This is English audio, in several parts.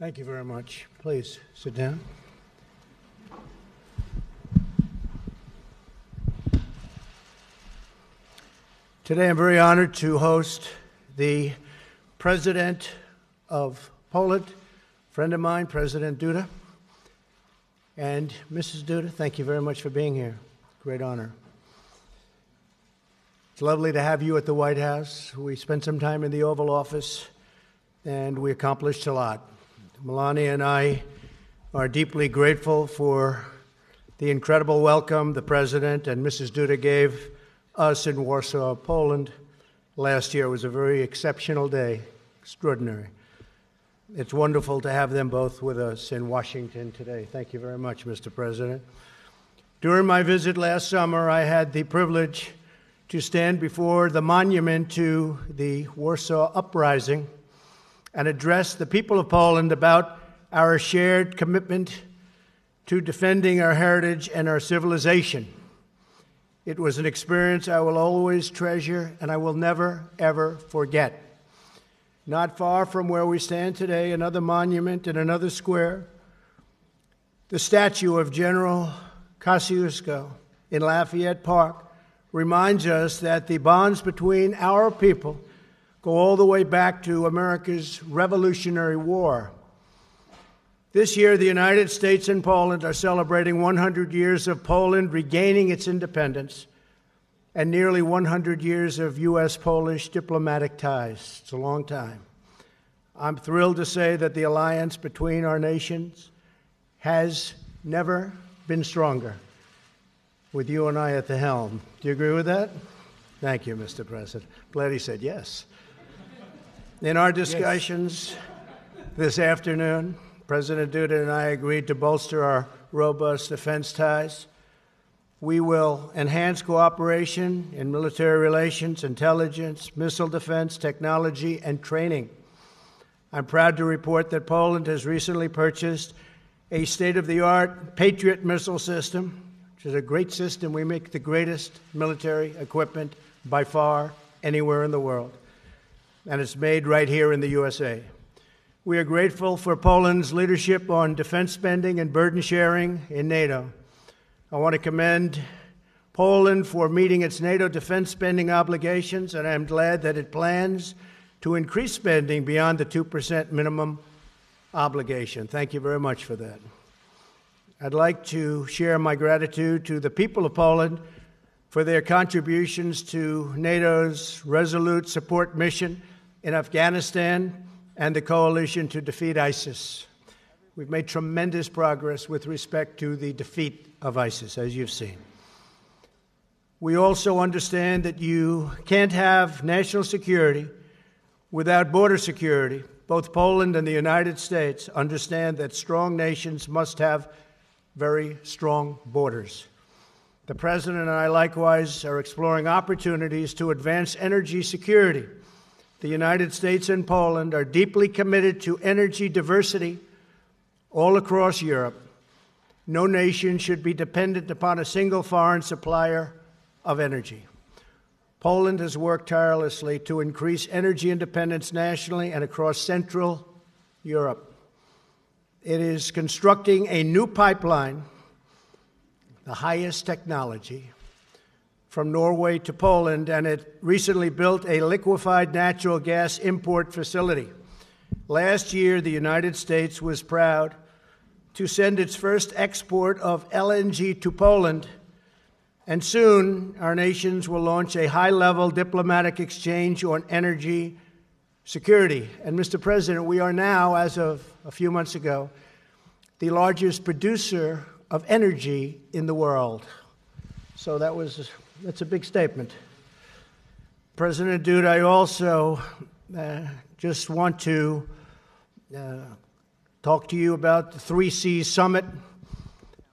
Thank you very much. Please sit down. Today I'm very honored to host the President of Poland, friend of mine, President Duda. And Mrs. Duda, thank you very much for being here. Great honor. It's lovely to have you at the White House. We spent some time in the Oval Office and we accomplished a lot. Melania and I are deeply grateful for the incredible welcome the President and Mrs. Duda gave us in Warsaw, Poland last year. It was a very exceptional day, extraordinary. It's wonderful to have them both with us in Washington today. Thank you very much, Mr. President. During my visit last summer, I had the privilege to stand before the monument to the Warsaw Uprising and address the people of Poland about our shared commitment to defending our heritage and our civilization. It was an experience I will always treasure and I will never, ever forget. Not far from where we stand today, another monument in another square, the statue of General Kosciuszko in Lafayette Park reminds us that the bonds between our people go all the way back to America's Revolutionary War. This year, the United States and Poland are celebrating 100 years of Poland regaining its independence and nearly 100 years of U.S. Polish diplomatic ties. It's a long time. I'm thrilled to say that the alliance between our nations has never been stronger, with you and I at the helm. Do you agree with that? Thank you, Mr. President. Glad he said yes. In our discussions yes. this afternoon, President Duda and I agreed to bolster our robust defense ties. We will enhance cooperation in military relations, intelligence, missile defense, technology, and training. I'm proud to report that Poland has recently purchased a state of the art Patriot missile system, which is a great system. We make the greatest military equipment by far anywhere in the world and it's made right here in the USA. We are grateful for Poland's leadership on defense spending and burden sharing in NATO. I want to commend Poland for meeting its NATO defense spending obligations, and I'm glad that it plans to increase spending beyond the 2% minimum obligation. Thank you very much for that. I'd like to share my gratitude to the people of Poland for their contributions to NATO's resolute support mission in Afghanistan and the coalition to defeat ISIS. We've made tremendous progress with respect to the defeat of ISIS, as you've seen. We also understand that you can't have national security without border security. Both Poland and the United States understand that strong nations must have very strong borders. The President and I likewise are exploring opportunities to advance energy security the United States and Poland are deeply committed to energy diversity all across Europe. No nation should be dependent upon a single foreign supplier of energy. Poland has worked tirelessly to increase energy independence nationally and across Central Europe. It is constructing a new pipeline, the highest technology, from Norway to Poland, and it recently built a liquefied natural gas import facility. Last year, the United States was proud to send its first export of LNG to Poland, and soon our nations will launch a high level diplomatic exchange on energy security. And, Mr. President, we are now, as of a few months ago, the largest producer of energy in the world. So that was that's a big statement. President Duda, I also uh, just want to uh, talk to you about the Three Seas Summit,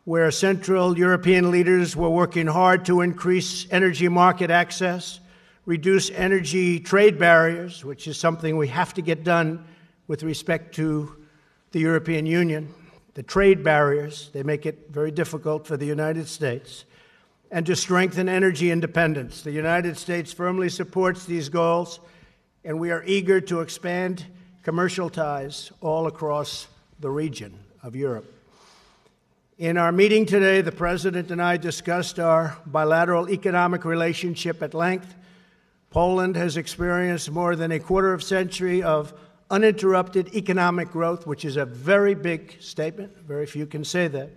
where Central European leaders were working hard to increase energy market access, reduce energy trade barriers, which is something we have to get done with respect to the European Union. The trade barriers, they make it very difficult for the United States and to strengthen energy independence. The United States firmly supports these goals, and we are eager to expand commercial ties all across the region of Europe. In our meeting today, the President and I discussed our bilateral economic relationship at length. Poland has experienced more than a quarter of a century of uninterrupted economic growth, which is a very big statement. Very few can say that.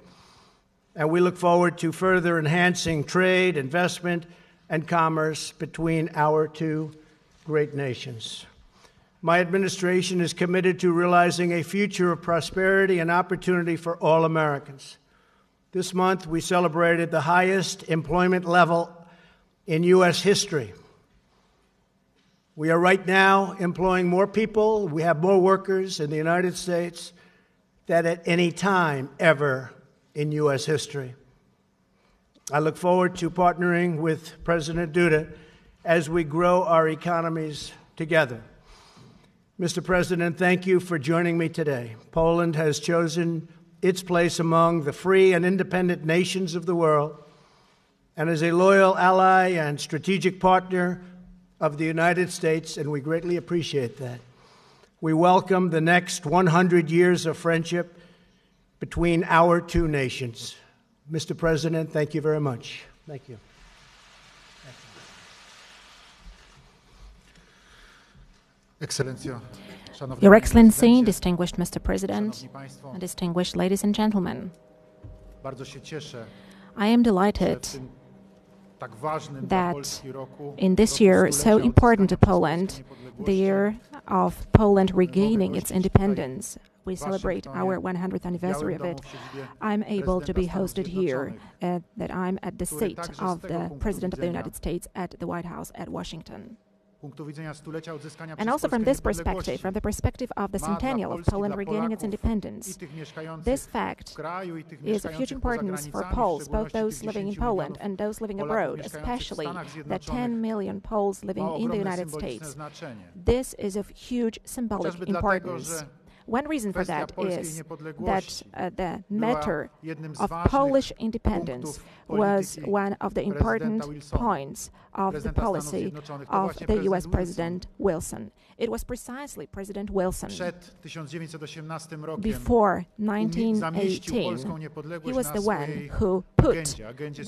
And we look forward to further enhancing trade, investment, and commerce between our two great nations. My administration is committed to realizing a future of prosperity and opportunity for all Americans. This month, we celebrated the highest employment level in U.S. history. We are right now employing more people, we have more workers in the United States than at any time ever in U.S. history. I look forward to partnering with President Duda as we grow our economies together. Mr. President, thank you for joining me today. Poland has chosen its place among the free and independent nations of the world and is a loyal ally and strategic partner of the United States, and we greatly appreciate that. We welcome the next 100 years of friendship between our two nations. Mr. President, thank you very much. Thank you. Your Excellency, distinguished Mr. President, and distinguished ladies and gentlemen, I am delighted that in this year so important to Poland, the year of Poland regaining its independence, we celebrate our 100th anniversary of it. I'm able to be hosted here, uh, that I'm at the seat of the President of the United States at the White House at Washington. And also from this perspective, from the perspective of the centennial of Poland regaining its independence, this fact is of huge importance for Poles, both those living in Poland and those living abroad, especially the 10 million Poles living in the United States. This is of huge symbolic importance. One reason for that is that uh, the matter of Polish independence was one of the important points of the policy of the US President Wilson. It was precisely President Wilson. Before 1918, he was the one who put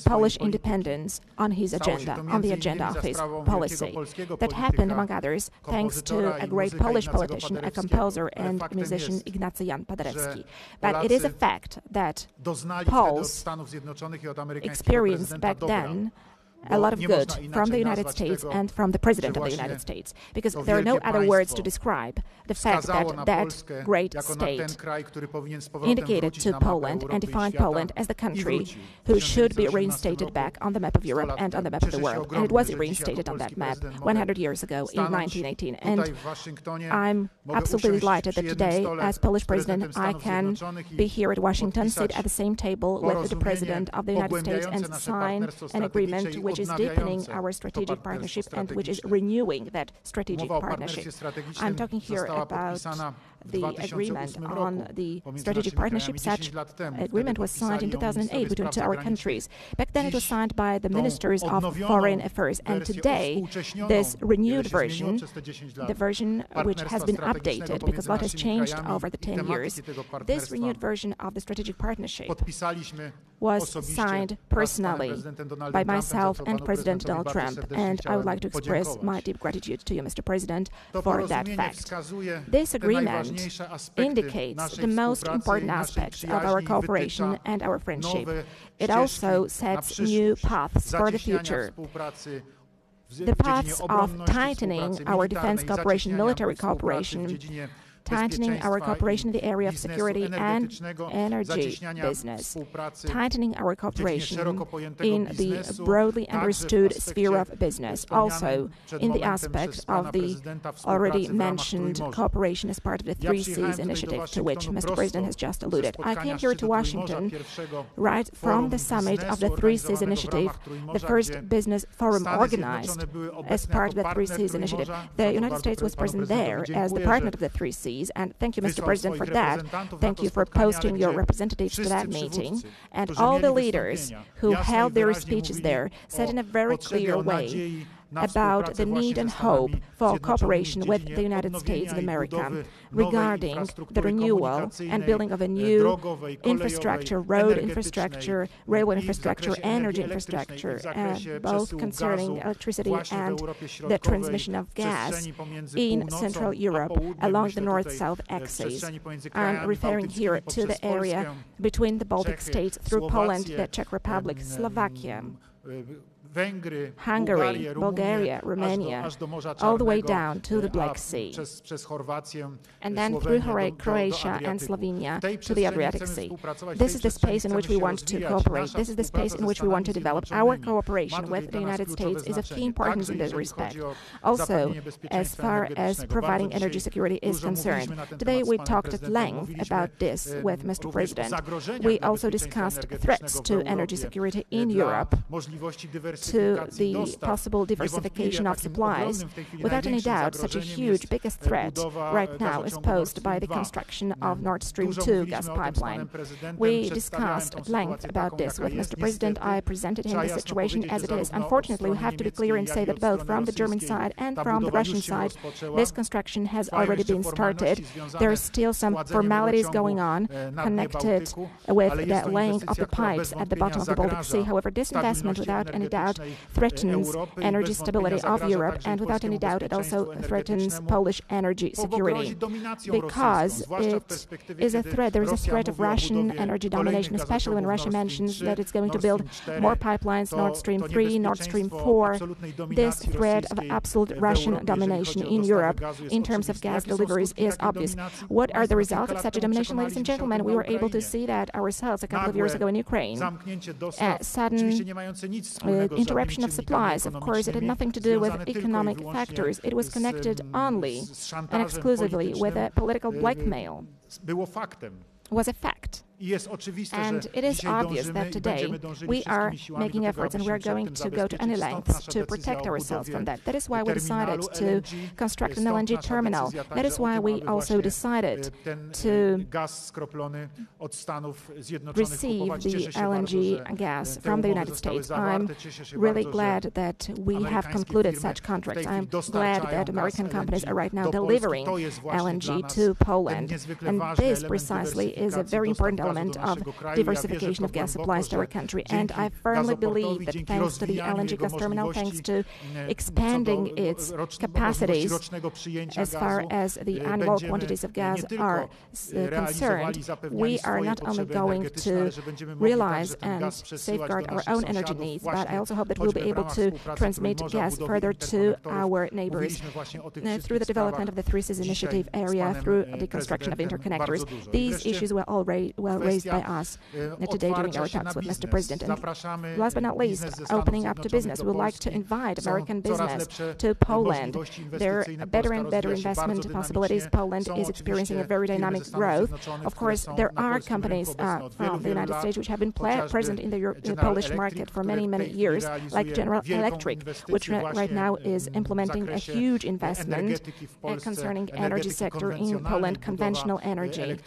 Polish independence on his agenda, on the agenda of his policy. That happened, among others, thanks to a great Polish politician, a composer and musician, Ignacy Jan Paderewski. But it is a fact that Poles experienced back then a lot of good from the United States and from the President of the United States, because there are no other words to describe the fact that that great state indicated to Poland and defined Poland as the country who should be reinstated back on the map of Europe and on the map of the world. And it was reinstated on that map 100 years ago in 1918. And I'm absolutely delighted that today, as Polish President, I can be here at Washington, sit at the same table with the President of the United States and sign an agreement with which is deepening our strategic partnership and which is renewing that strategic partnership. I'm talking here about the agreement on the strategic partnership. Such agreement was signed in 2008 between two our countries. Back then, it was signed by the ministers of foreign affairs, and today, this renewed version, the version which has been updated because a lot has changed over the 10 years, this renewed version of the strategic partnership was signed personally by myself and President Donald Trump, and I would like to express my deep gratitude to you, Mr. President, for that fact. This agreement indicates the most important aspects of our cooperation and our friendship. It also sets new paths for the future the paths of tightening our defense cooperation, military cooperation, tightening our cooperation in the area of security and energy business, tightening our cooperation in the broadly understood sphere of business, also in the aspect of the already mentioned cooperation as part of the Three Seas initiative to which Mr. President has just alluded. I came here to Washington right from the summit of the Three Seas initiative, the first business forum organized as part of the Three Seas initiative. The United States was present there as the partner of the Three Seas and thank you, Mr. President, for that. Thank you for posting your representatives to that meeting. And all the leaders who held their speeches there said in a very clear way about the need and hope for cooperation with the United States of America regarding the renewal and building of a new infrastructure, road infrastructure, railway infrastructure, energy infrastructure, uh, both concerning electricity and the transmission of gas in Central Europe along the north-south axis. I'm referring here to the area between the Baltic states through Poland, the Czech Republic, Slovakia, Hungary, Bulgaria, Romania, all the way down to the Black Sea, and then through Croatia and Slovenia to the Adriatic Sea. This is the space in which we want to cooperate. This is the space in which we want to develop. Our cooperation with the United States is of key importance in this respect. Also, as far as providing energy security is concerned, today we talked at length about this with Mr. President. We also discussed threats to energy security in Europe to the possible diversification of supplies. Without any doubt, such a huge, biggest threat right now is posed by the construction of Nord Stream 2 gas pipeline. We discussed at length about this with Mr. President. I presented him the situation as it is. Unfortunately, we have to be clear and say that both from the German side and from the Russian side, this construction has already been started. There are still some formalities going on connected with the laying of the pipes at the bottom of the Baltic Sea. However, this investment, without any doubt, threatens energy stability of Europe, and without any doubt, it also threatens Polish energy security because it is a threat. There is a threat of Russian energy domination, especially when Russia mentions that it's going to build more pipelines, Nord Stream 3, Nord Stream 4. This threat of absolute Russian domination in Europe in terms of gas deliveries is obvious. What are the results of such a domination, ladies and gentlemen? We were able to see that ourselves a couple of years ago in Ukraine. A sudden uh, interruption of supplies. Of course, it had nothing to do with economic factors. It was connected only and exclusively with a political blackmail. Was a fact. And it is obvious that today we are making efforts and we are going to go to any lengths to protect ourselves from that. That is why we decided to construct an LNG terminal. That is why we also decided to receive the LNG gas from the United States. I'm really glad that we have concluded such contracts. I'm glad that American companies are right now delivering LNG to Poland. And this precisely is a very important element of diversification of gas supplies to our country. And I firmly believe that thanks to the LNG gas terminal, thanks to expanding its capacities as far as the annual quantities of gas are concerned, we are not only going to realize and safeguard our own energy needs, but I also hope that we'll be able to transmit gas further to our neighbors through the development of the Three Seas Initiative area, through the construction of interconnectors. These issues were already well raised by us today during our talks with Mr. President. And last but not least, opening up to business. We would like to invite American business to Poland. There are better and better investment possibilities. Poland is experiencing a very dynamic growth. Of course, there are companies uh, from the United States which have been present in the, Euro the Polish market for many, many years, like General Electric, which right now is implementing a huge investment uh, concerning energy sector in Poland, conventional energy,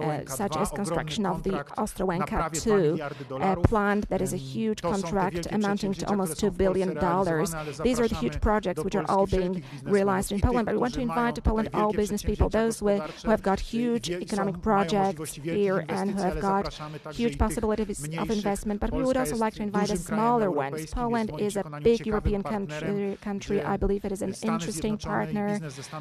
uh, such as construction construction of the Ostrołęka 2, a uh, plant that is a huge contract amounting to almost $2 billion. These are the huge projects which are all being realized in Poland. But we want to invite to Poland all business people, those who have got huge economic projects here and who have got huge possibilities of investment. But we would also like to invite the smaller ones. Poland is a big European country. country. I believe it is an interesting partner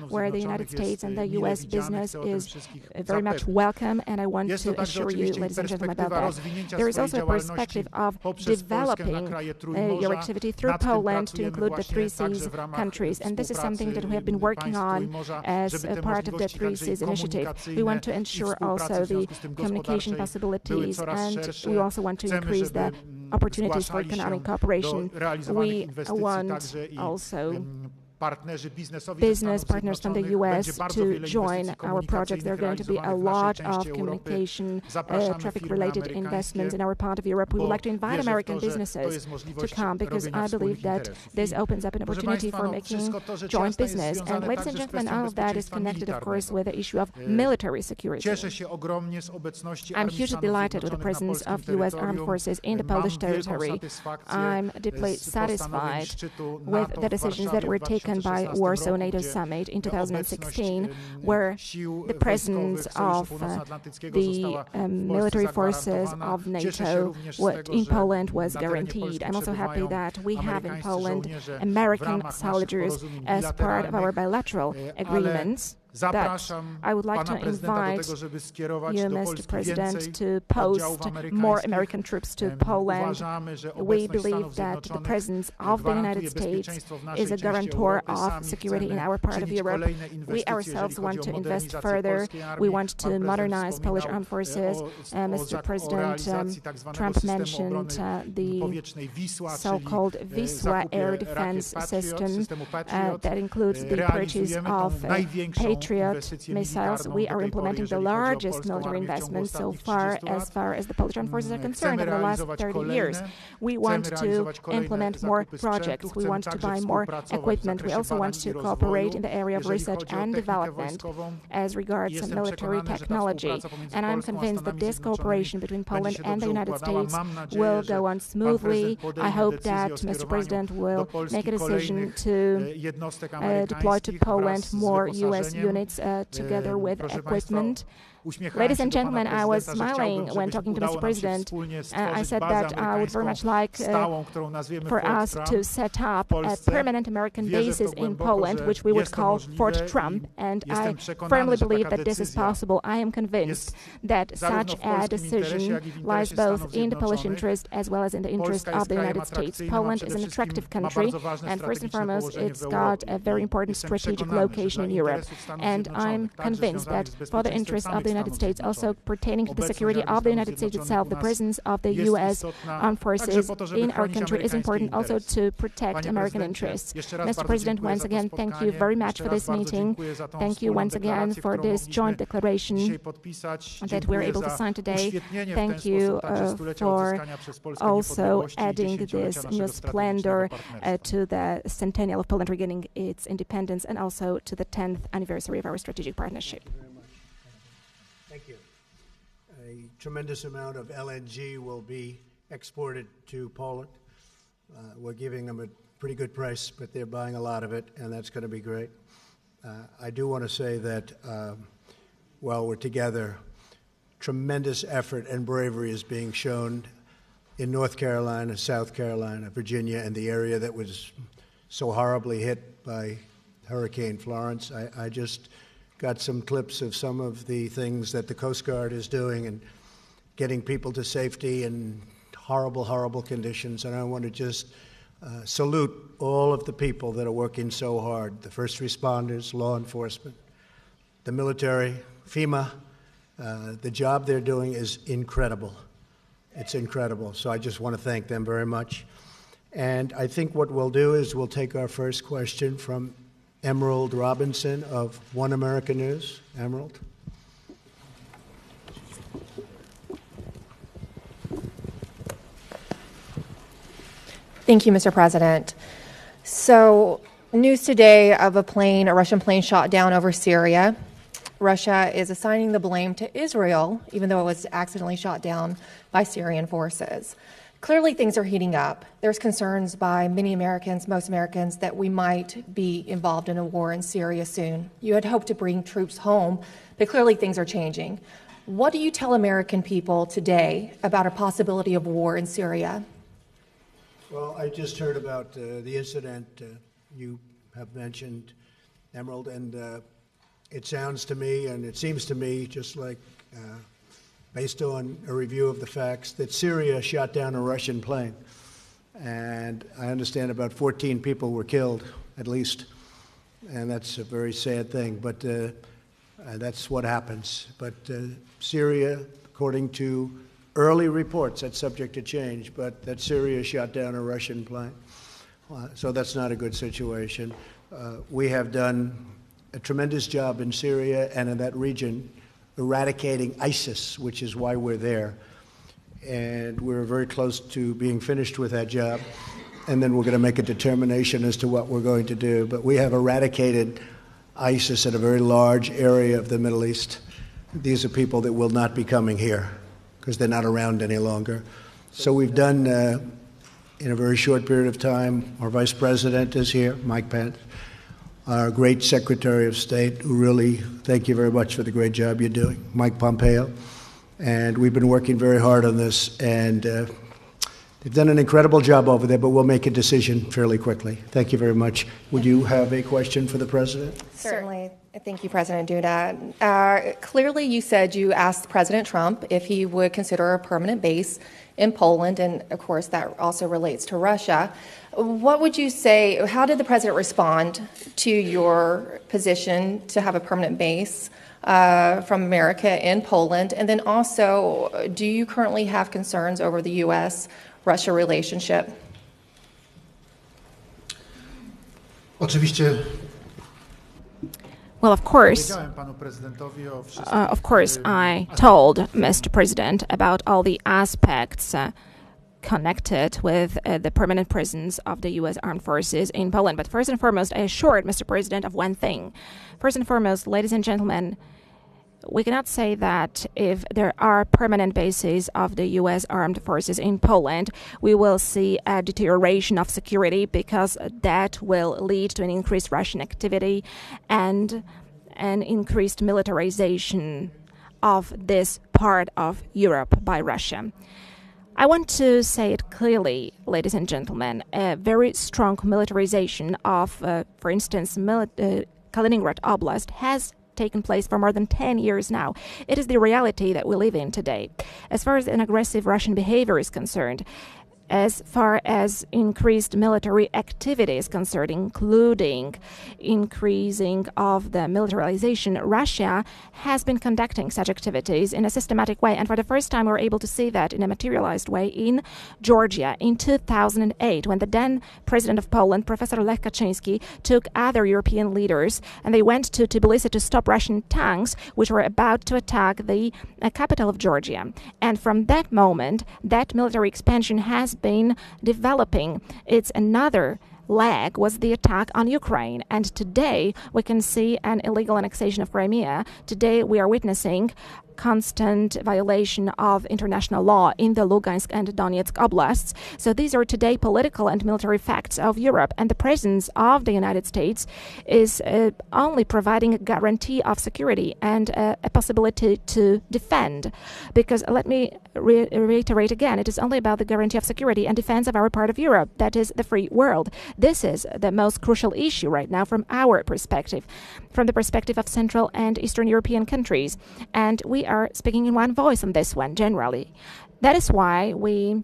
where the United States and the U.S. business is very much welcome. And I want to assure you, ladies and gentlemen, about that. There is also a perspective of developing uh, your activity through Poland to include the Three Seas countries. And this is something that we have been working on as a part of the Three Seas initiative. We want to ensure also the communication possibilities, and we also want to increase the opportunities for economic cooperation. We want also business partners from the US to join our project. There are going to be a lot of communication, uh, traffic related investments in our part of Europe. We would like to invite American businesses to come because I believe that this opens up an opportunity for making joint business. And ladies and gentlemen, all of that is connected, of course, with the issue of military security. I'm hugely delighted with the presence of US armed forces in the Polish territory. I'm deeply satisfied with the decisions that were taken taken by Warsaw NATO Summit in 2016, where the presence of uh, the um, military forces of NATO in Poland was guaranteed. I'm also happy that we have in Poland American soldiers as part of our bilateral agreements that I would like to invite you, Mr. President, to post more American troops to Poland. We believe that the presence of the United States is a guarantor of security in our part of Europe. We ourselves want to invest further. We want to modernize Polish armed forces. Uh, Mr. President, um, Trump mentioned uh, the so-called Wisła air defense system uh, that includes the purchase of uh, Patriot missiles. We are implementing the largest military investment so far as far as the Polish armed forces are concerned in the last 30 years. We want to implement more projects. We want to buy more equipment. We also want to cooperate in the area of research and development as regards military technology. And I'm convinced that this cooperation between Poland and the United States will go on smoothly. I hope that Mr. President will make a decision to uh, deploy to Poland more U.S. units uh, together with equipment Ladies and gentlemen, I was smiling when talking to Mr. President. Uh, I said that I would very much like uh, for us to set up a permanent American basis in Poland, which we would call Fort Trump. And I firmly believe that this is possible. I am convinced that such a decision lies both in the Polish interest as well as in the interest of the United States. Poland is an attractive country, and first and foremost, it's got a very important strategic location in Europe. And I'm convinced that for the interest of the the United States, also pertaining to the security of the United States itself. The presence of the U.S. armed forces in our country is important also to protect American interests. Mr. President, once again, thank you very much for this meeting. Thank you once again for this joint declaration that we're able to sign today. Thank you uh, for also adding this new splendor uh, to the centennial of Poland regaining its independence and also to the 10th anniversary of our strategic partnership. Thank you. A tremendous amount of LNG will be exported to Poland. Uh, we're giving them a pretty good price, but they're buying a lot of it, and that's going to be great. Uh, I do want to say that um, while we're together, tremendous effort and bravery is being shown in North Carolina, South Carolina, Virginia, and the area that was so horribly hit by Hurricane Florence. I, I just got some clips of some of the things that the Coast Guard is doing and getting people to safety in horrible, horrible conditions. And I want to just uh, salute all of the people that are working so hard the first responders, law enforcement, the military, FEMA. Uh, the job they're doing is incredible. It's incredible. So I just want to thank them very much. And I think what we'll do is we'll take our first question from Emerald Robinson of One American News. Emerald. Thank you, Mr. President. So, news today of a plane, a Russian plane shot down over Syria. Russia is assigning the blame to Israel, even though it was accidentally shot down by Syrian forces. Clearly, things are heating up. There's concerns by many Americans, most Americans, that we might be involved in a war in Syria soon. You had hoped to bring troops home, but clearly things are changing. What do you tell American people today about a possibility of war in Syria? Well, I just heard about uh, the incident uh, you have mentioned, Emerald, and uh, it sounds to me and it seems to me just like uh, based on a review of the facts, that Syria shot down a Russian plane. And I understand about 14 people were killed, at least. And that's a very sad thing, but uh, uh, that's what happens. But uh, Syria, according to early reports, that's subject to change, but that Syria shot down a Russian plane. Uh, so that's not a good situation. Uh, we have done a tremendous job in Syria and in that region eradicating ISIS, which is why we're there. And we're very close to being finished with that job. And then we're going to make a determination as to what we're going to do. But we have eradicated ISIS in a very large area of the Middle East. These are people that will not be coming here because they're not around any longer. So we've done, uh, in a very short period of time, our vice president is here, Mike Pence, our great secretary of state, who really, thank you very much for the great job you're doing, Mike Pompeo. And we've been working very hard on this, and uh, they've done an incredible job over there, but we'll make a decision fairly quickly. Thank you very much. Would you have a question for the president? Certainly. Thank you, President Duda. Uh, clearly, you said you asked President Trump if he would consider a permanent base in Poland, and of course, that also relates to Russia. What would you say? How did the president respond to your position to have a permanent base uh, from America in Poland? And then also, do you currently have concerns over the U.S. Russia relationship? Oczywiście well, of course, uh, of course, I told Mr. President about all the aspects uh, connected with uh, the permanent presence of the U.S. armed forces in Poland. But first and foremost, I assured Mr. President of one thing. First and foremost, ladies and gentlemen, we cannot say that if there are permanent bases of the U.S. armed forces in Poland, we will see a deterioration of security because that will lead to an increased Russian activity and an increased militarization of this part of Europe by Russia. I want to say it clearly, ladies and gentlemen. A very strong militarization of, uh, for instance, mili- uh, Kaliningrad Oblast has taken place for more than 10 years now. It is the reality that we live in today. As far as an aggressive Russian behavior is concerned, as far as increased military activity is concerned, including increasing of the militarization, Russia has been conducting such activities in a systematic way. And for the first time, we were able to see that in a materialized way in Georgia in 2008, when the then president of Poland, Professor Lech Kaczynski, took other European leaders and they went to Tbilisi to stop Russian tanks which were about to attack the uh, capital of Georgia. And from that moment, that military expansion has been developing. It's another leg was the attack on Ukraine. And today we can see an illegal annexation of Crimea. Today we are witnessing constant violation of international law in the Lugansk and Donetsk oblasts. So these are today political and military facts of Europe, and the presence of the United States is uh, only providing a guarantee of security and uh, a possibility to defend. Because let me re- reiterate again, it is only about the guarantee of security and defense of our part of Europe, that is the free world. This is the most crucial issue right now from our perspective, from the perspective of Central and Eastern European countries. And we are speaking in one voice on this one generally. That is why we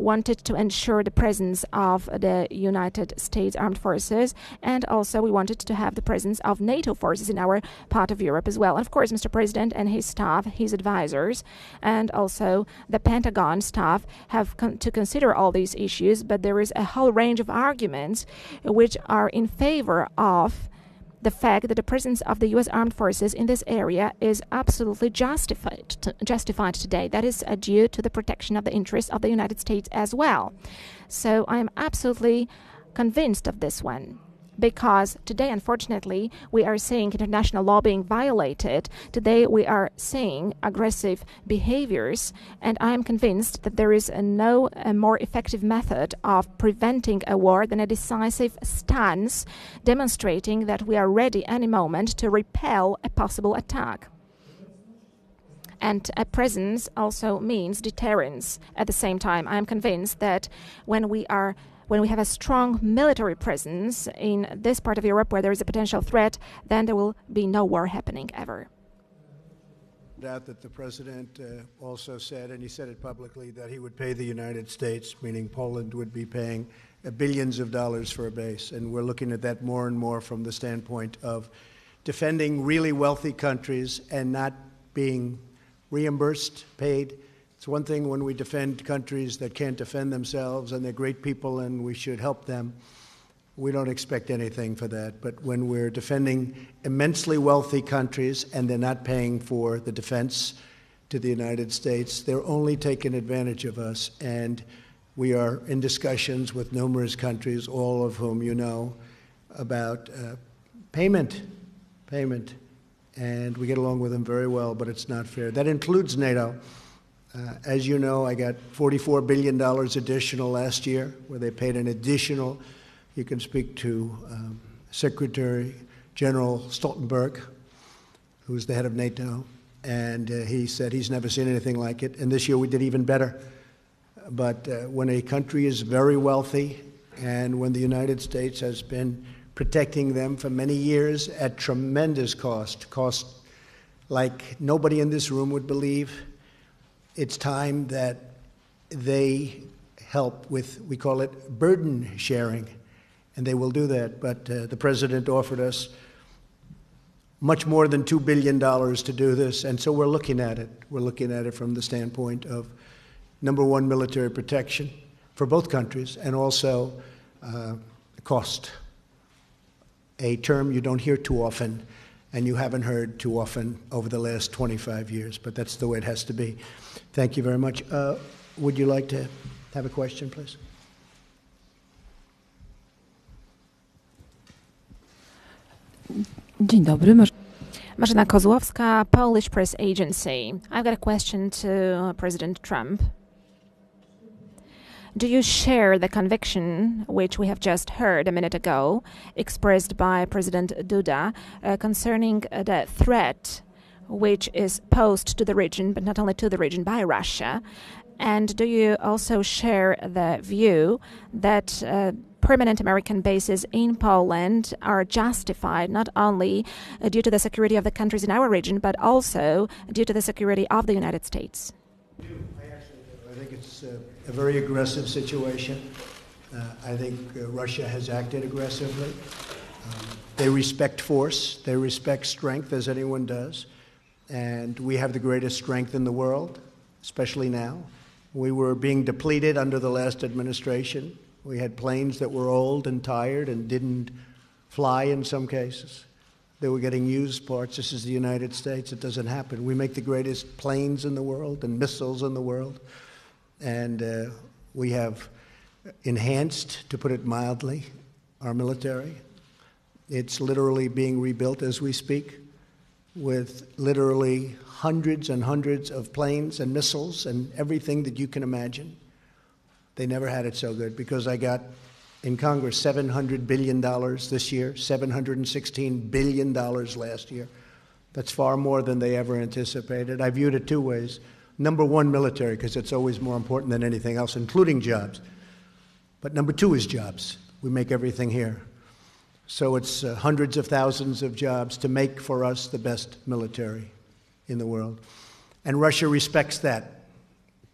wanted to ensure the presence of the United States Armed Forces, and also we wanted to have the presence of NATO forces in our part of Europe as well. And of course, Mr. President and his staff, his advisors, and also the Pentagon staff have con- to consider all these issues, but there is a whole range of arguments which are in favor of the fact that the presence of the U.S. armed forces in this area is absolutely justified, justified today. That is uh, due to the protection of the interests of the United States as well. So I am absolutely convinced of this one because today, unfortunately, we are seeing international law being violated. Today, we are seeing aggressive behaviors, and I am convinced that there is no more effective method of preventing a war than a decisive stance demonstrating that we are ready any moment to repel a possible attack. And a presence also means deterrence at the same time. I am convinced that when we are when we have a strong military presence in this part of Europe where there is a potential threat, then there will be no war happening ever. Doubt that the president uh, also said, and he said it publicly, that he would pay the United States, meaning Poland would be paying uh, billions of dollars for a base. And we're looking at that more and more from the standpoint of defending really wealthy countries and not being reimbursed, paid it's one thing when we defend countries that can't defend themselves and they're great people and we should help them. we don't expect anything for that. But when we're defending immensely wealthy countries and they're not paying for the defense to the United States, they're only taking advantage of us. And we are in discussions with numerous countries, all of whom you know, about uh, payment. Payment. And we get along with them very well, but it's not fair. That includes NATO. Uh, as you know, I got $44 billion additional last year, where they paid an additional you can speak to um, Secretary General Stoltenberg, who's the head of NATO, and uh, he said he's never seen anything like it. And this year we did even better. But uh, when a country is very wealthy, and when the United States has been protecting them for many years at tremendous cost, cost like nobody in this room would believe, it's time that they help with, we call it burden sharing and they will do that. But uh, the president offered us much more than $2 billion to do this, and so we're looking at it. We're looking at it from the standpoint of number one, military protection for both countries, and also uh, cost, a term you don't hear too often. And you haven't heard too often over the last 25 years, but that's the way it has to be. Thank you very much. Uh, would you like to have a question, please? Dzień dobry. Marzena Kozłowska, Polish Press Agency. I've got a question to President Trump. Do you share the conviction, which we have just heard a minute ago, expressed by President Duda uh, concerning uh, the threat which is posed to the region, but not only to the region, by Russia? And do you also share the view that uh, permanent American bases in Poland are justified not only uh, due to the security of the countries in our region, but also due to the security of the United States? I think it's uh, a very aggressive situation. Uh, I think uh, Russia has acted aggressively. Um, they respect force, they respect strength, as anyone does. And we have the greatest strength in the world, especially now. We were being depleted under the last administration. We had planes that were old and tired and didn't fly in some cases. They were getting used parts. This is the United States. It doesn't happen. We make the greatest planes in the world and missiles in the world. And uh, we have enhanced, to put it mildly, our military. It's literally being rebuilt as we speak with literally hundreds and hundreds of planes and missiles and everything that you can imagine. They never had it so good because I got in Congress $700 billion this year, $716 billion last year. That's far more than they ever anticipated. I viewed it two ways. Number one, military, because it's always more important than anything else, including jobs. But number two is jobs. We make everything here. So it's uh, hundreds of thousands of jobs to make for us the best military in the world. And Russia respects that.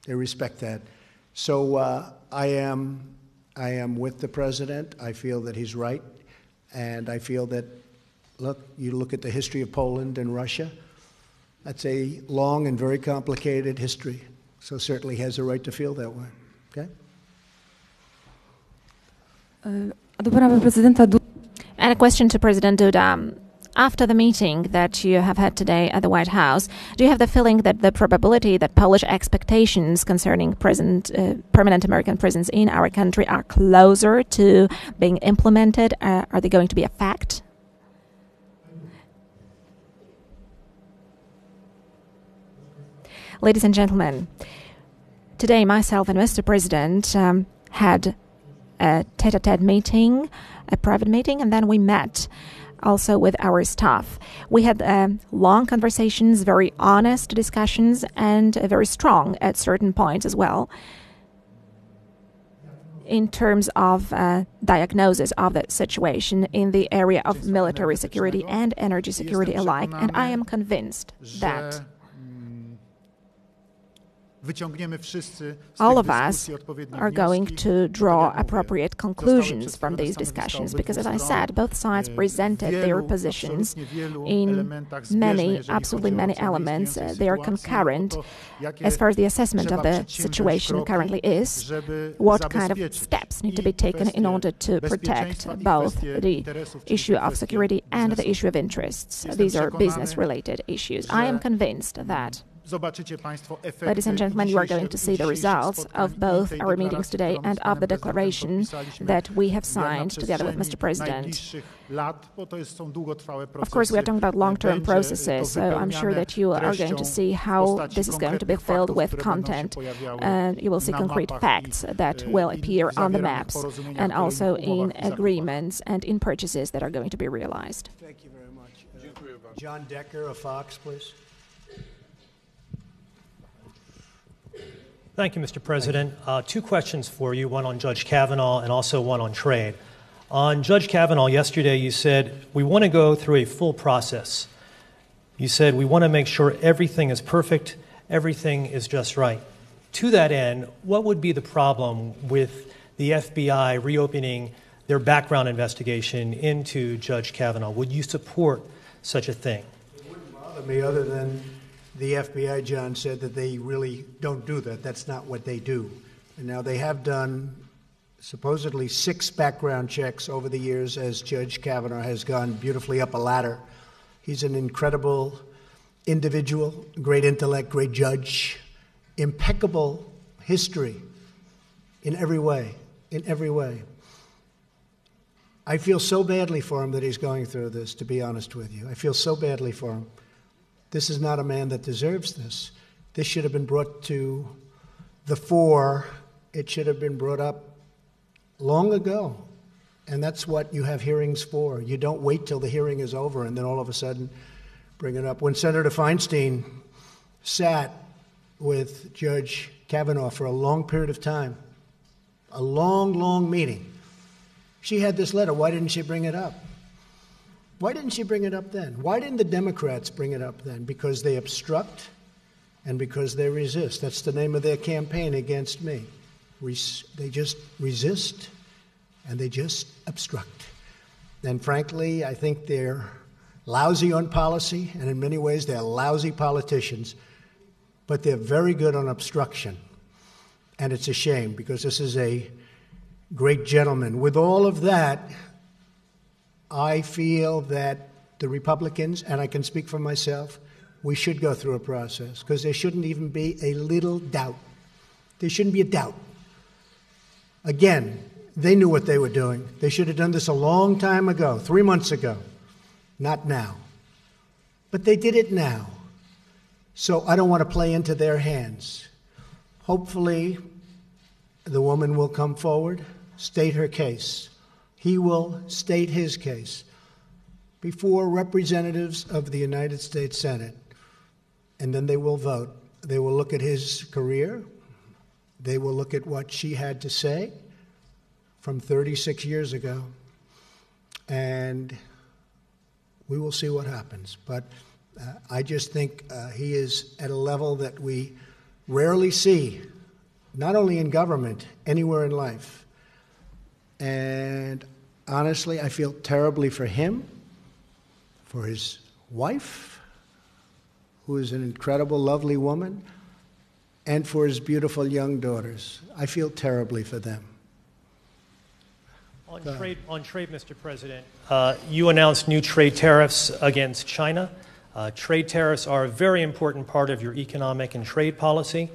They respect that. So uh, I am, I am with the president. I feel that he's right, and I feel that, look, you look at the history of Poland and Russia. That's a long and very complicated history. So certainly he has a right to feel that way. Okay. Uh, and a question to President Duda. After the meeting that you have had today at the White House, do you have the feeling that the probability that Polish expectations concerning present, uh, permanent American prisons in our country are closer to being implemented? Uh, are they going to be a fact? Ladies and gentlemen, today myself and Mr. President um, had a tete a tete meeting, a private meeting, and then we met also with our staff. We had uh, long conversations, very honest discussions, and uh, very strong at certain points as well in terms of uh, diagnosis of the situation in the area of military security and energy security alike. And I am convinced that all of us are going to draw appropriate conclusions from these discussions because, as I said, both sides presented their positions in many, absolutely many elements. They are concurrent as far as the assessment of the situation currently is, what kind of steps need to be taken in order to protect both the issue of security and the issue of interests. These are business related issues. I am convinced that Ladies and gentlemen, you are going to see the results of both our meetings today and of the declaration that we have signed together with Mr. President. Of course, we are talking about long term processes, so I'm sure that you are going to see how this is going to be filled with content, and you will see concrete facts that will appear on the maps and also in agreements and in purchases that are going to be realized. Thank you very much. Uh, John Decker of Fox, please. Thank you, Mr. President. Uh, two questions for you one on Judge Kavanaugh and also one on trade. On Judge Kavanaugh, yesterday you said, We want to go through a full process. You said, We want to make sure everything is perfect, everything is just right. To that end, what would be the problem with the FBI reopening their background investigation into Judge Kavanaugh? Would you support such a thing? It wouldn't bother me other than the FBI, John, said that they really don't do that. That's not what they do. And now they have done supposedly six background checks over the years as Judge Kavanaugh has gone beautifully up a ladder. He's an incredible individual, great intellect, great judge, impeccable history in every way, in every way. I feel so badly for him that he's going through this, to be honest with you. I feel so badly for him. This is not a man that deserves this. This should have been brought to the fore. It should have been brought up long ago. And that's what you have hearings for. You don't wait till the hearing is over and then all of a sudden bring it up. When Senator Feinstein sat with Judge Kavanaugh for a long period of time, a long, long meeting, she had this letter. Why didn't she bring it up? Why didn't she bring it up then? Why didn't the Democrats bring it up then? Because they obstruct and because they resist. That's the name of their campaign against me. they just resist and they just obstruct. And frankly, I think they're lousy on policy, and in many ways, they're lousy politicians, but they're very good on obstruction. And it's a shame because this is a great gentleman. With all of that, I feel that the Republicans, and I can speak for myself, we should go through a process because there shouldn't even be a little doubt. There shouldn't be a doubt. Again, they knew what they were doing. They should have done this a long time ago, three months ago, not now. But they did it now. So I don't want to play into their hands. Hopefully, the woman will come forward, state her case he will state his case before representatives of the United States Senate, and then they will vote. They will look at his career, they will look at what she had to say from 36 years ago, and we will see what happens. But uh, I just think uh, he is at a level that we rarely see, not only in government, anywhere in life. And honestly, I feel terribly for him, for his wife, who is an incredible, lovely woman, and for his beautiful young daughters. I feel terribly for them. On trade, on trade, Mr. President, uh, you announced new trade tariffs against China. Uh, trade tariffs are a very important part of your economic and trade policy.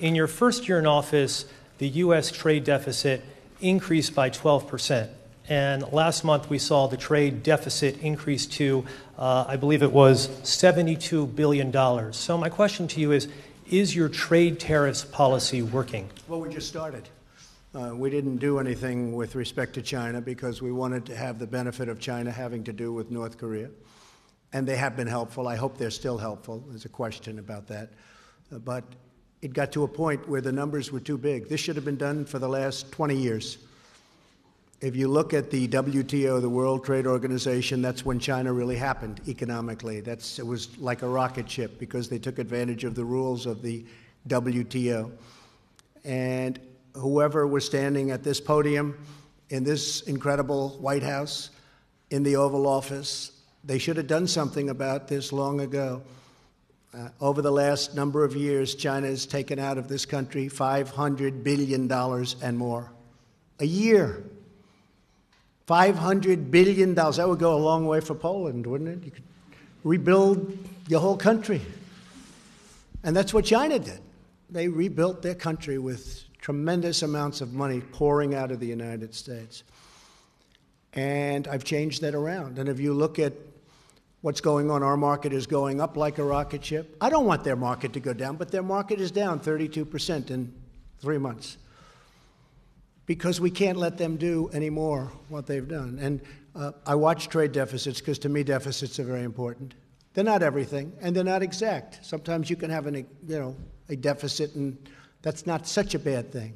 In your first year in office, the U.S. trade deficit increased by 12 percent. And last month we saw the trade deficit increase to, uh, I believe it was $72 billion. So my question to you is Is your trade tariffs policy working? Well, we just started. Uh, we didn't do anything with respect to China because we wanted to have the benefit of China having to do with North Korea. And they have been helpful. I hope they're still helpful. There's a question about that. Uh, but it got to a point where the numbers were too big. This should have been done for the last 20 years. If you look at the WTO, the World Trade Organization, that's when China really happened economically. That's, it was like a rocket ship because they took advantage of the rules of the WTO. And whoever was standing at this podium in this incredible White House, in the Oval Office, they should have done something about this long ago. Uh, over the last number of years, China has taken out of this country $500 billion and more. A year. $500 billion. That would go a long way for Poland, wouldn't it? You could rebuild your whole country. And that's what China did. They rebuilt their country with tremendous amounts of money pouring out of the United States. And I've changed that around. And if you look at what's going on, our market is going up like a rocket ship. I don't want their market to go down, but their market is down 32% in three months because we can't let them do anymore what they've done. And uh, I watch trade deficits because to me deficits are very important. They're not everything, and they're not exact. Sometimes you can have an, you know, a deficit, and that's not such a bad thing.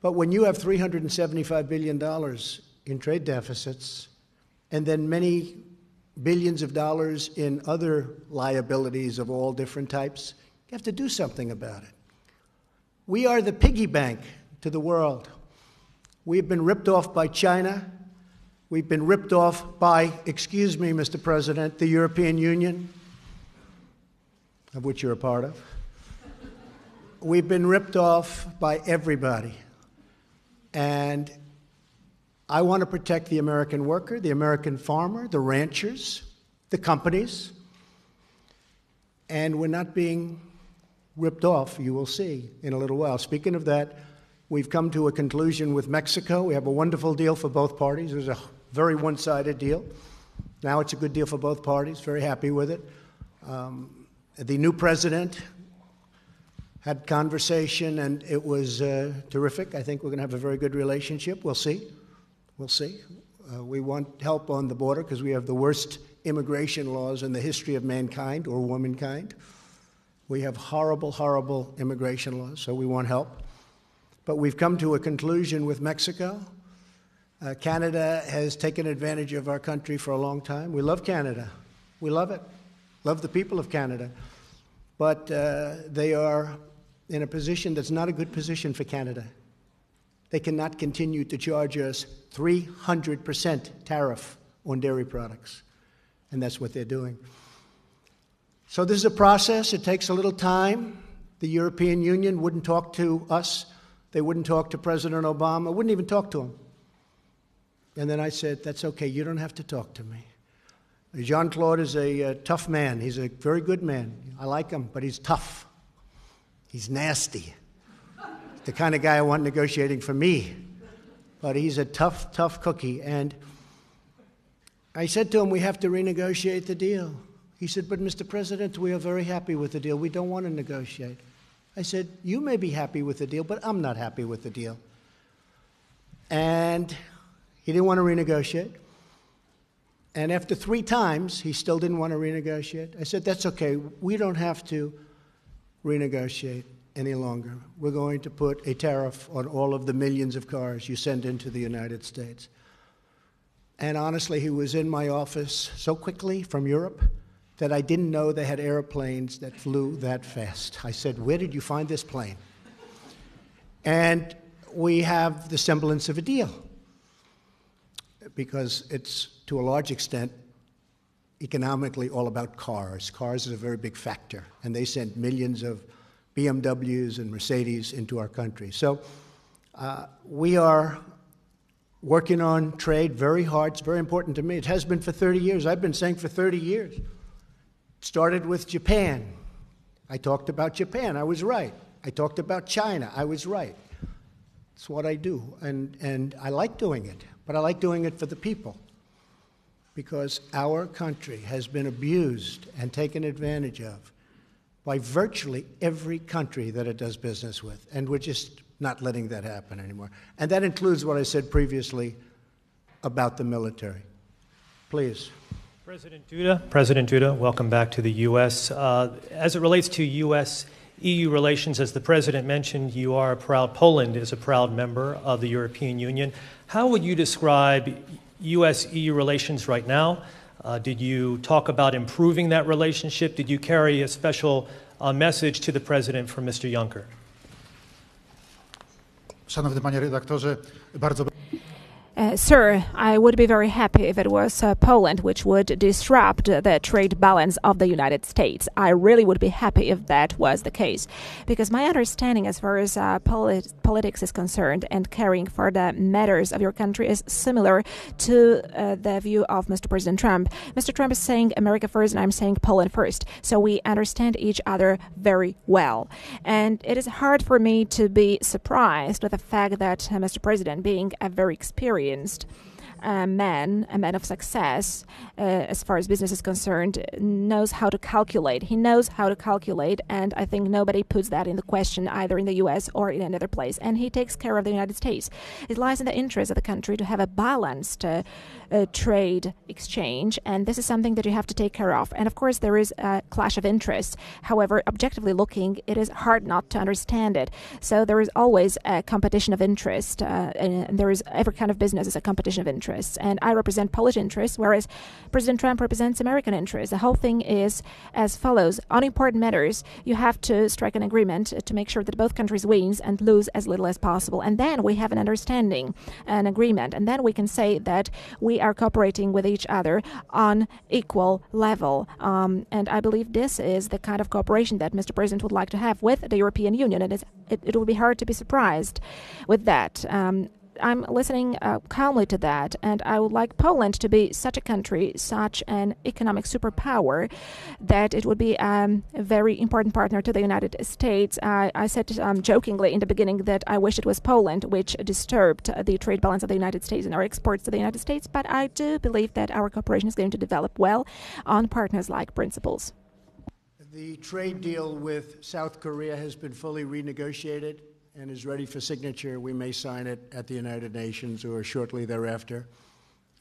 But when you have $375 billion in trade deficits, and then many billions of dollars in other liabilities of all different types, you have to do something about it. We are the piggy bank to the world. We've been ripped off by China. We've been ripped off by, excuse me, Mr. President, the European Union, of which you're a part of. We've been ripped off by everybody. And I want to protect the American worker, the American farmer, the ranchers, the companies. And we're not being ripped off, you will see in a little while. Speaking of that, We've come to a conclusion with Mexico. We have a wonderful deal for both parties. It was a very one sided deal. Now it's a good deal for both parties. Very happy with it. Um, the new president had conversation, and it was uh, terrific. I think we're going to have a very good relationship. We'll see. We'll see. Uh, we want help on the border because we have the worst immigration laws in the history of mankind or womankind. We have horrible, horrible immigration laws, so we want help. But we've come to a conclusion with Mexico. Uh, Canada has taken advantage of our country for a long time. We love Canada. We love it. Love the people of Canada. But uh, they are in a position that's not a good position for Canada. They cannot continue to charge us 300% tariff on dairy products. And that's what they're doing. So, this is a process. It takes a little time. The European Union wouldn't talk to us they wouldn't talk to President Obama, wouldn't even talk to him. And then I said, That's okay, you don't have to talk to me. Jean Claude is a uh, tough man. He's a very good man. I like him, but he's tough. He's nasty. the kind of guy I want negotiating for me. But he's a tough, tough cookie. And I said to him, We have to renegotiate the deal. He said, But Mr. President, we are very happy with the deal. We don't want to negotiate. I said, You may be happy with the deal, but I'm not happy with the deal. And he didn't want to renegotiate. And after three times, he still didn't want to renegotiate. I said, That's okay. We don't have to renegotiate any longer. We're going to put a tariff on all of the millions of cars you send into the United States. And honestly, he was in my office so quickly from Europe that I didn't know they had airplanes that flew that fast. I said, Where did you find this plane? And we have the semblance of a deal because it's to a large extent economically all about cars. Cars is a very big factor, and they send millions of BMWs and Mercedes into our country. So uh, we are working on trade very hard. It's very important to me. It has been for 30 years. I've been saying for 30 years started with Japan. I talked about Japan. I was right. I talked about China. I was right. It's what I do. And, and I like doing it, but I like doing it for the people because our country has been abused and taken advantage of by virtually every country that it does business with. And we're just not letting that happen anymore. And that includes what I said previously about the military. Please. President Duda, President Duda, welcome back to the U.S. Uh, as it relates to U.S. EU relations, as the President mentioned, you are a proud, Poland is a proud member of the European Union. How would you describe U.S. EU relations right now? Uh, did you talk about improving that relationship? Did you carry a special a message to the President from Mr. Juncker. Szanowny panie redaktorze, bardzo uh, sir, I would be very happy if it was uh, Poland which would disrupt the trade balance of the United States. I really would be happy if that was the case. Because my understanding, as far as uh, polit- politics is concerned and caring for the matters of your country, is similar to uh, the view of Mr. President Trump. Mr. Trump is saying America first, and I'm saying Poland first. So we understand each other very well. And it is hard for me to be surprised with the fact that uh, Mr. President, being a very experienced experienced a man, a man of success, uh, as far as business is concerned, knows how to calculate. He knows how to calculate, and I think nobody puts that in the question either in the U.S. or in another place. And he takes care of the United States. It lies in the interest of the country to have a balanced uh, uh, trade exchange, and this is something that you have to take care of. And of course, there is a clash of interests. However, objectively looking, it is hard not to understand it. So there is always a competition of interest, uh, and there is every kind of business is a competition of interest interests, and I represent Polish interests, whereas President Trump represents American interests. The whole thing is as follows: on important matters, you have to strike an agreement to make sure that both countries wins and lose as little as possible, and then we have an understanding, an agreement, and then we can say that we are cooperating with each other on equal level. Um, and I believe this is the kind of cooperation that Mr. President would like to have with the European Union, and it, it will be hard to be surprised with that. Um, I'm listening uh, calmly to that, and I would like Poland to be such a country, such an economic superpower, that it would be um, a very important partner to the United States. I, I said um, jokingly in the beginning that I wish it was Poland which disturbed the trade balance of the United States and our exports to the United States, but I do believe that our cooperation is going to develop well on partners like principles. The trade deal with South Korea has been fully renegotiated and is ready for signature, we may sign it at the United Nations or shortly thereafter.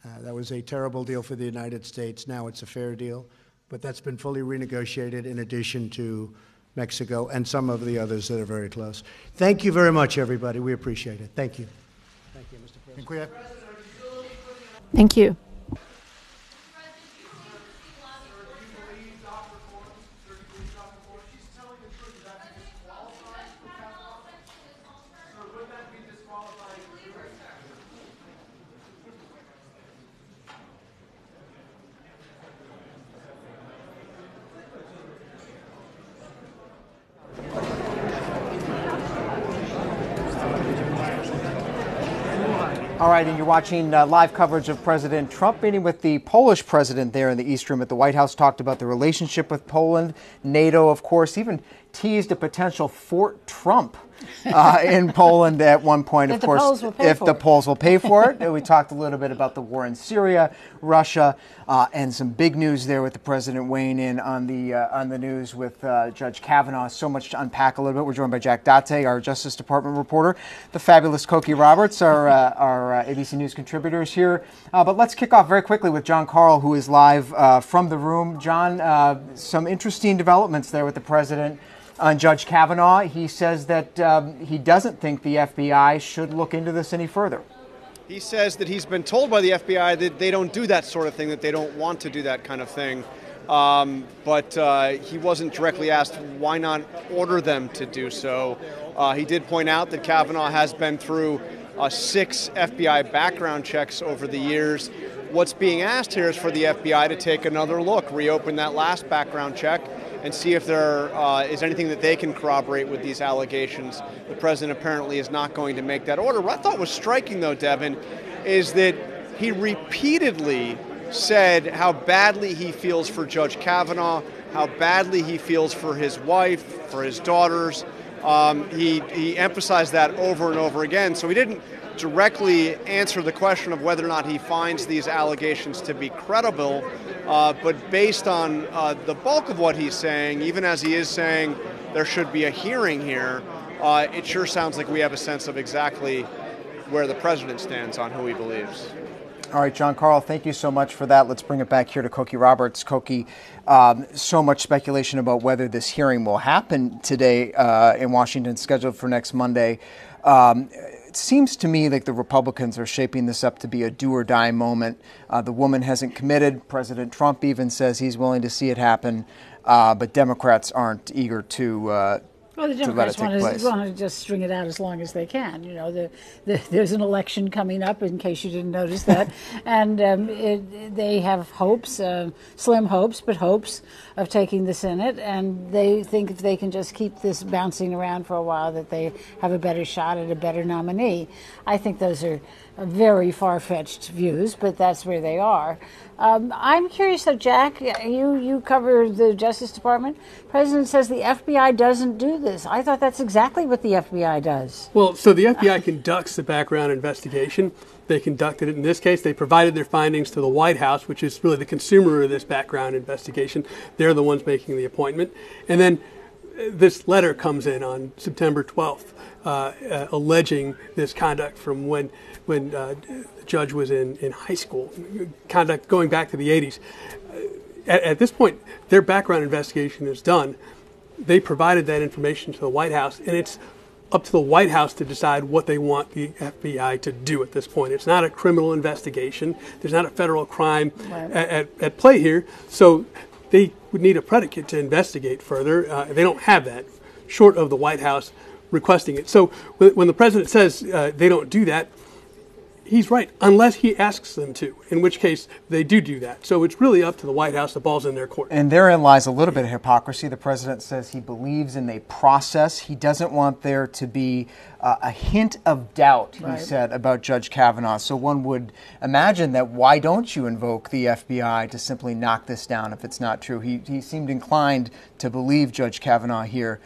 Uh, that was a terrible deal for the United States. Now it's a fair deal, but that's been fully renegotiated in addition to Mexico and some of the others that are very close. Thank you very much, everybody. We appreciate it. Thank you. Thank you, Mr. President. Thank you. All right, and you're watching uh, live coverage of President Trump meeting with the Polish president there in the East Room at the White House. Talked about the relationship with Poland, NATO, of course, even teased a potential Fort Trump uh, in Poland at one point. If of course, if the it. Poles will pay for it. we talked a little bit about the war in Syria, Russia, uh, and some big news there with the president weighing in on the uh, on the news with uh, Judge Kavanaugh. So much to unpack a little bit. We're joined by Jack Date, our Justice Department reporter, the fabulous Cokie Roberts, our uh, our uh, ABC News contributors here. but let's kick off very quickly with Jon Karl, who is live from the room. Jon, some interesting developments there with the president on Judge Kavanaugh. He says that um, he doesn't think the FBI should look into this any further. He says that he's been told by the FBI that they don't do that sort of thing, that they don't want to do that kind of thing. Um, but uh, he wasn't directly asked why not order them to do so. Uh, he did point out that Kavanaugh has been through uh, six FBI background checks over the years. What's being asked here is for the FBI to take another look, reopen that last background check, and see if there uh, is anything that they can corroborate with these allegations. The president apparently is not going to make that order. What I thought was striking, though, Devin, is that he repeatedly said how badly he feels for Judge Kavanaugh, how badly he feels for his wife, for his daughters. Um, he, he emphasized that over and over again. So he didn't directly answer the question of whether or not he finds these allegations to be credible, uh, but based on uh, the bulk of what he's saying, even as he is saying there should be a hearing here, uh, it sure sounds like we have a sense of exactly where the president stands on who he believes. All right, Jon Karl, thank you so much for that. Let's bring it back here to Cokie Roberts. Cokie, um, so much speculation about whether this hearing will happen today uh, in Washington, scheduled for next Monday. Um, it seems to me like the Republicans are shaping this up to be a do or die moment. Uh, the woman hasn't committed. President Trump even says he's willing to see it happen, uh, but Democrats aren't eager to uh, well, the Democrats want to, want to, just string it out as long as they can. You know, the, the, there's an election coming up, in case you didn't notice that, and um, it, they have hopes, uh, slim hopes, but hopes of taking the Senate, and they think if they can just keep this bouncing around for a while, that they have a better shot at a better nominee. I think those are very far-fetched views, but that's where they are. Um, I'm curious though, Jack, you, you cover the Justice Department. President says the FBI doesn't do this. I thought that's exactly what the FBI does. Well, so the FBI conducts the background investigation. They conducted it in this case. They provided their findings to the White House, which is really the consumer of this background investigation. They're the ones making the appointment. And then uh, this letter comes in on September 12th, uh, uh, alleging this conduct from when when uh, judge was in, in high school, conduct going back to the 80s. At, at, this point, their background investigation is done. They provided that information to the White House, and it's up to the White House to decide what they want the FBI to do at this point. It's not a criminal investigation. There's not a federal crime right. at, at, at, play here. So they would need a predicate to investigate further. Uh, they don't have that, short of the White House requesting it. So when the president says uh, they don't do that, he's right, unless he asks them to, in which case they do do that. So it's really up to the White House. The ball's in their court. And therein lies a little bit of hypocrisy. The president says he believes in a process. He doesn't want there to be uh, a hint of doubt, he right. said, about Judge Kavanaugh. So one would imagine that why don't you invoke the FBI to simply knock this down if it's not true? He, he seemed inclined to believe Judge Kavanaugh here.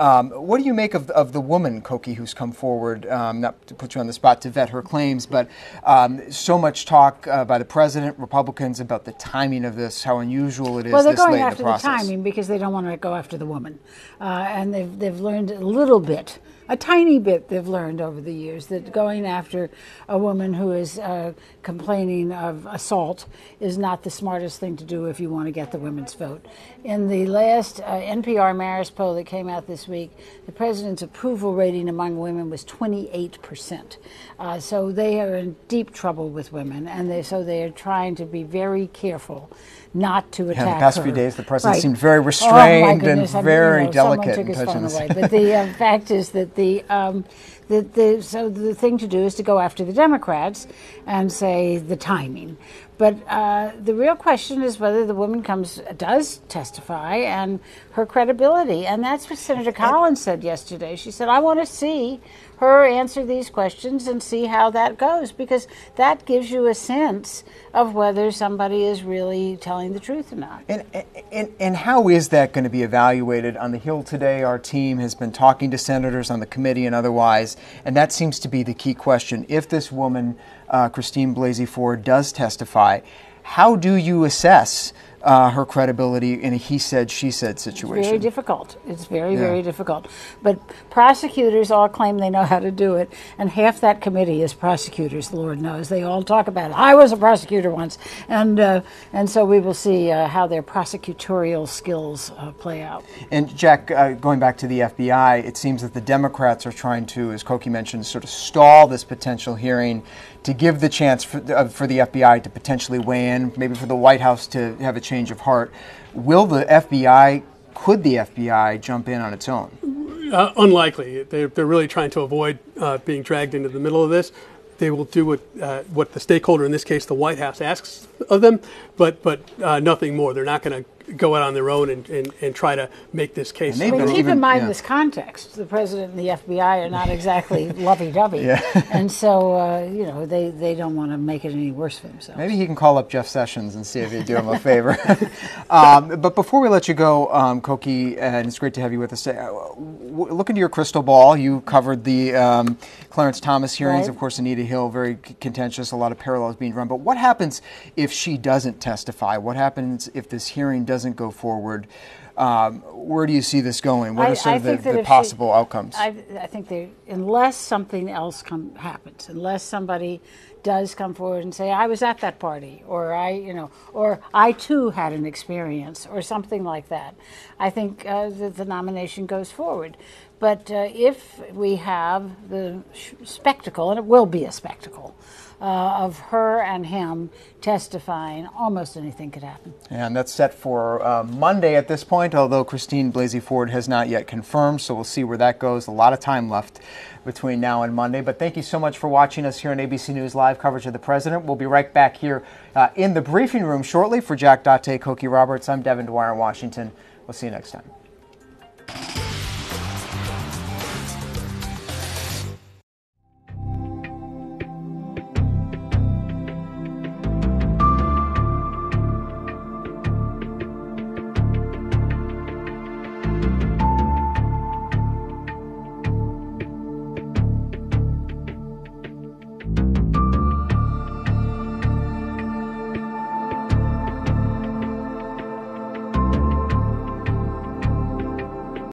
Um, what do you make of, of the woman, Cokie, who's come forward, um, not to put you on the spot to vet her claims, but um, so much talk uh, by the president, Republicans, about the timing of this, how unusual it is well, they're going after the, the, timing because they don't want to go after the woman. Uh, and they've, they've learned a little bit a tiny bit they've learned over the years that going after a woman who is uh, complaining of assault is not the smartest thing to do if you want to get the women's vote. In the last uh, NPR Marist poll that came out this week, the president's approval rating among women was 28 percent. Uh, so they are in deep trouble with women, and they, so they are trying to be very careful not to attack yeah, the past her. few days, the president right. seemed very oh, restrained oh, and very I mean, you know, delicate. Took his phone away. But the uh, fact is that the, um, the, the so the thing to do is to go after the Democrats and say the timing. But uh, the real question is whether the woman comes does testify and her credibility, and that's what Senator Collins said yesterday. She said, "I want to see her answer these questions and see how that goes, because that gives you a sense of whether somebody is really telling the truth or not." And and, and how is that going to be evaluated on the Hill today? Our team has been talking to senators on the committee and otherwise, and that seems to be the key question. If this woman uh, Christine Blasey Ford does testify. How do you assess uh, her credibility in a he said, she said situation. It's very difficult. It's very, yeah. very difficult. But prosecutors all claim they know how to do it, and half that committee is prosecutors, The Lord knows. They all talk about it. I was a prosecutor once. And, uh, and so we will see uh, how their prosecutorial skills uh, play out. And, Jack, uh, going back to the FBI, it seems that the Democrats are trying to, as Cokie mentioned, sort of stall this potential hearing to give the chance for, uh, for the FBI to potentially weigh in, maybe for the White House to have a change of heart. Will the FBI, could the FBI jump in on its own? Uh, unlikely. They're, they're really trying to avoid uh, being dragged into the middle of this. They will do what uh, what the stakeholder, in this case the White House, asks of them, but but uh, nothing more. They're not going to go out on their own and, and, and try to make this case. I mean, keep even, in mind yeah. this context. The president and the FBI are not exactly lovey-dovey. Yeah. and so, uh, you know, they, they don't want to make it any worse for themselves. Maybe he can call up Jeff Sessions and see if he'd do him a favor. um, but before we let you go, um, Cokie, and it's great to have you with us today, uh, look into your crystal ball. You covered the um, Clarence Thomas hearings, right. of course, Anita Hill, very contentious, a lot of parallels being drawn. But what happens if she doesn't testify? What happens if this hearing doesn't doesn't go forward, um, where do you see this going? What are some I, of the, the possible she, outcomes? I, I think they, unless something else come, happens, unless somebody does come forward and say, I was at that party, or I, you know, or I too had an experience, or something like that, I think uh, that the nomination goes forward. But uh, if we have the spectacle, and it will be a spectacle, uh, of her and him testifying, almost anything could happen. And that's set for uh, Monday at this point, although Christine Blasey Ford has not yet confirmed, so we'll see where that goes. A lot of time left between now and Monday. But thank you so much for watching us here on ABC News Live coverage of the president. We'll be right back here uh, in the briefing room shortly for Jack Date, Cokie Roberts. I'm Devin Dwyer in Washington. We'll see you next time.